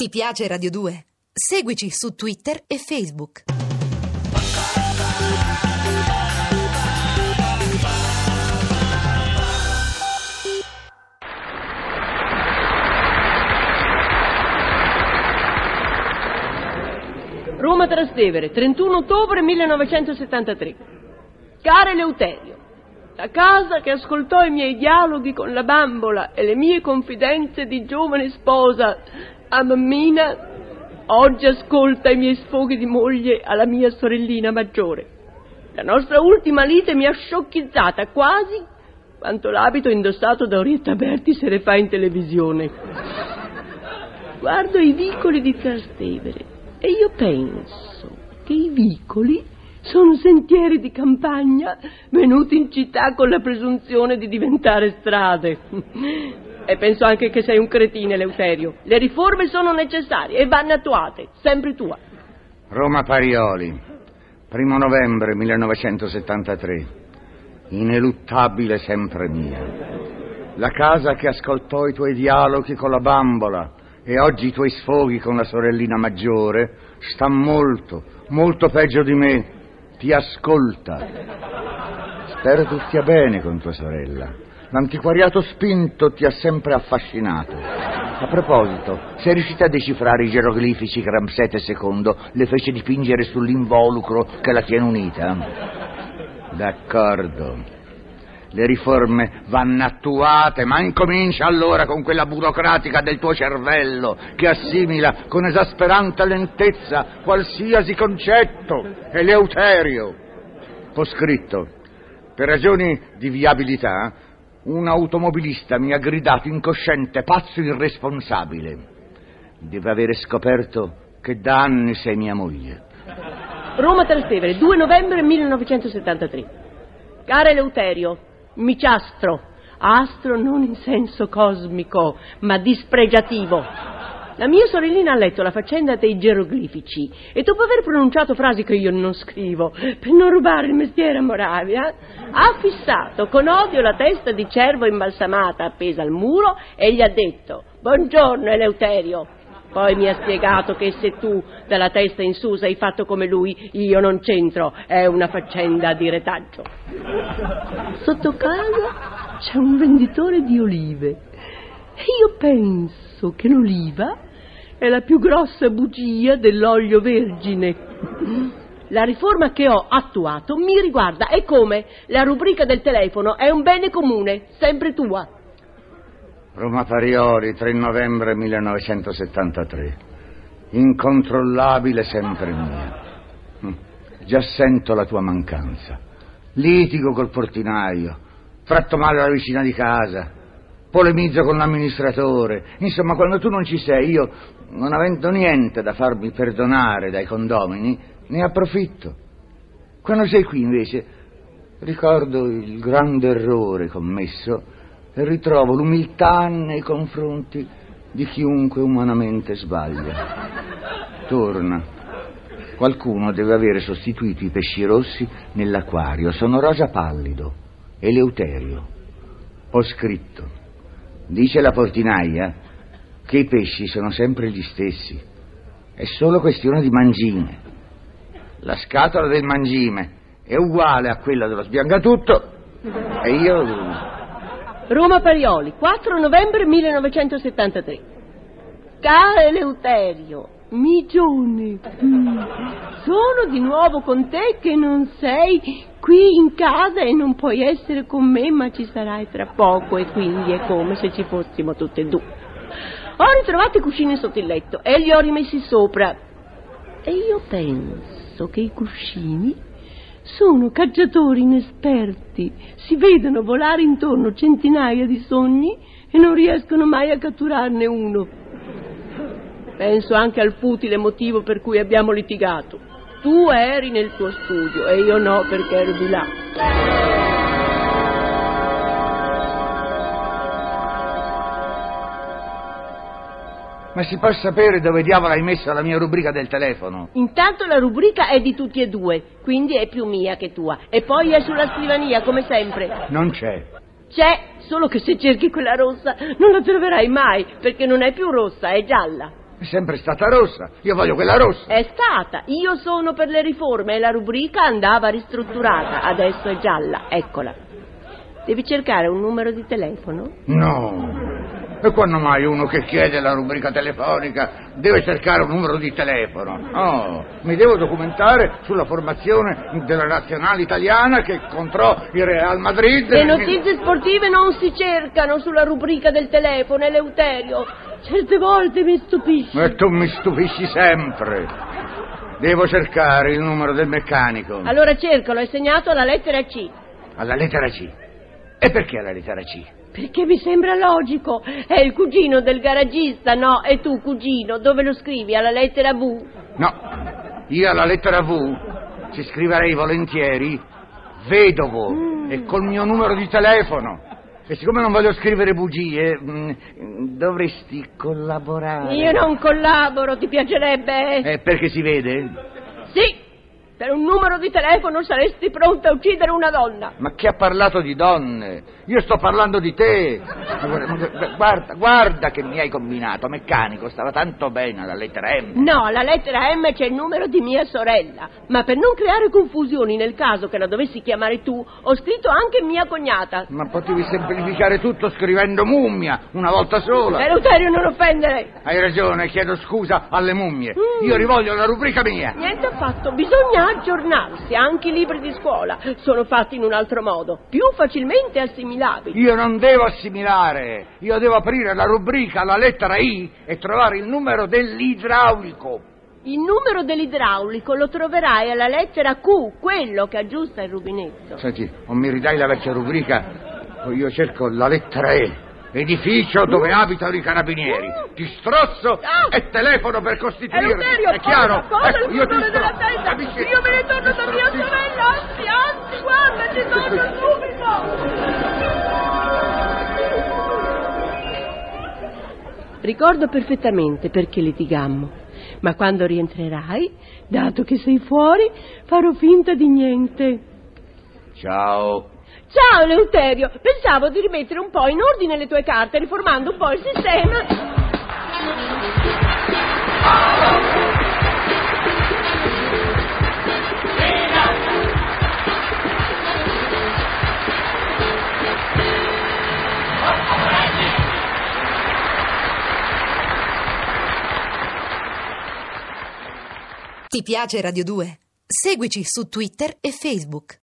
Ti piace Radio 2? Seguici su Twitter e Facebook. Roma Trastevere, 31 ottobre 1973. Care Leuterio, la casa che ascoltò i miei dialoghi con la bambola e le mie confidenze di giovane sposa a mammina, oggi ascolta i miei sfoghi di moglie alla mia sorellina maggiore. La nostra ultima lite mi ha sciocchizzata quasi quanto l'abito indossato da Orietta Berti se ne fa in televisione. Guardo i vicoli di Trastevere e io penso che i vicoli sono sentieri di campagna venuti in città con la presunzione di diventare strade. E penso anche che sei un cretino, Eleuterio. Le riforme sono necessarie e vanno attuate, sempre tua. Roma Parioli, primo novembre 1973. Ineluttabile sempre mia. La casa che ascoltò i tuoi dialoghi con la bambola e oggi i tuoi sfoghi con la sorellina maggiore sta molto, molto peggio di me. Ti ascolta. Spero tu stia bene con tua sorella. L'antiquariato spinto ti ha sempre affascinato. A proposito, sei riuscita a decifrare i geroglifici che Ramsete II le fece dipingere sull'involucro che la tiene unita? D'accordo. Le riforme vanno attuate, ma incomincia allora con quella burocratica del tuo cervello che assimila con esasperante lentezza qualsiasi concetto. Eleuterio. Ho scritto, per ragioni di viabilità, un automobilista mi ha gridato incosciente, pazzo irresponsabile. Deve avere scoperto che da anni sei mia moglie. Roma Trastevere, 2 novembre 1973. Cara Eleuterio, miciastro, astro non in senso cosmico, ma dispregiativo. La mia sorellina ha letto la faccenda dei geroglifici e dopo aver pronunciato frasi che io non scrivo, per non rubare il mestiere a Moravia, ha fissato con odio la testa di cervo imbalsamata appesa al muro e gli ha detto Buongiorno Eleuterio. Poi mi ha spiegato che se tu dalla testa in su sei fatto come lui, io non c'entro, è una faccenda di retaggio. Sotto casa c'è un venditore di olive e io penso che l'oliva è la più grossa bugia dell'olio vergine. La riforma che ho attuato mi riguarda e come la rubrica del telefono è un bene comune, sempre tua. Roma Parioli, 3 novembre 1973. Incontrollabile sempre mia. Hm, Già sento la tua mancanza. Litigo col portinaio, tratto male la vicina di casa, polemizzo con l'amministratore. Insomma, quando tu non ci sei, io, non avendo niente da farmi perdonare dai condomini, ne approfitto. Quando sei qui, invece, ricordo il grande errore commesso e ritrovo l'umiltà nei confronti di chiunque umanamente sbaglia. Torna. Qualcuno deve avere sostituito i pesci rossi nell'acquario. Sono rosa pallido. Eleuterio. Ho scritto. Dice la portinaia che i pesci sono sempre gli stessi. È solo questione di mangime. La scatola del mangime è uguale a quella dello sbiangatutto e io Roma Parioli, 4 novembre 1973. Caro Eleuterio, Migione, mm, sono di nuovo con te che non sei qui in casa e non puoi essere con me, ma ci sarai tra poco e quindi è come se ci fossimo tutte e due. Ho ritrovato i cuscini sotto il letto e li ho rimessi sopra. E io penso che i cuscini sono cacciatori inesperti, si vedono volare intorno centinaia di sogni e non riescono mai a catturarne uno. Penso anche al futile motivo per cui abbiamo litigato. Tu eri nel tuo studio e io no perché ero di là. Ma si può sapere dove diavolo hai messo la mia rubrica del telefono? Intanto la rubrica è di tutti e due, quindi è più mia che tua. E poi è sulla scrivania, come sempre. Non c'è. C'è, solo che se cerchi quella rossa non la troverai mai, perché non è più rossa, è gialla. È sempre stata rossa. Io voglio quella rossa. È stata. Io sono per le riforme e la rubrica andava ristrutturata. Adesso è gialla. Eccola. Devi cercare un numero di telefono? No. E quando mai uno che chiede la rubrica telefonica deve cercare un numero di telefono? No, mi devo documentare sulla formazione della nazionale italiana che contro il Real Madrid. Le notizie sportive non si cercano sulla rubrica del telefono, Eleuterio. Certe volte mi stupisci. E tu mi stupisci sempre. Devo cercare il numero del meccanico. Allora cercalo, è segnato alla lettera C. Alla lettera C. E perché alla lettera C? Perché mi sembra logico. È il cugino del garagista, no? E tu, cugino, dove lo scrivi? Alla lettera V? No, io alla lettera V ci scriverei volentieri vedovo mm. e col mio numero di telefono. E siccome non voglio scrivere bugie, mm, dovresti collaborare. Io non collaboro, ti piacerebbe? Eh, perché si vede? Sì, per un numero di telefono saresti pronta a uccidere una donna. Ma chi ha parlato di donne? Io sto parlando di te. Guarda, guarda che mi hai combinato, meccanico, stava tanto bene la lettera M. No, alla lettera M c'è il numero di mia sorella. Ma per non creare confusioni nel caso che la dovessi chiamare tu, ho scritto anche mia cognata. Ma potevi semplificare tutto scrivendo mummia, una volta sola. Eleuterio, non offendere. Hai ragione, chiedo scusa alle mummie. Mm. Io rivoglio la rubrica mia. Niente affatto, bisogna aggiornarsi, anche i libri di scuola sono fatti in un altro modo, più facilmente assimilabili. Io non devo assimilare, io devo aprire la rubrica alla lettera I e trovare il numero dell'idraulico. Il numero dell'idraulico lo troverai alla lettera Q, quello che aggiusta il rubinetto. Senti, o mi ridai la vecchia rubrica, io cerco la lettera E. Edificio dove abitano i carabinieri. Ti strozzo ah! e telefono per costituire. Eleuterio, è chiaro? Cosa, ecco, io ti della testa. Io me ne torno da mia sorella. Anzi, anzi, guarda, ti torno subito. Ricordo perfettamente perché litigammo, ma quando rientrerai, dato che sei fuori, farò finta di niente. Ciao. Ciao Eleuterio, pensavo di rimettere un po' in ordine le tue carte, riformando un po' il sistema. Ti piace Radio 2? Seguici su Twitter e Facebook.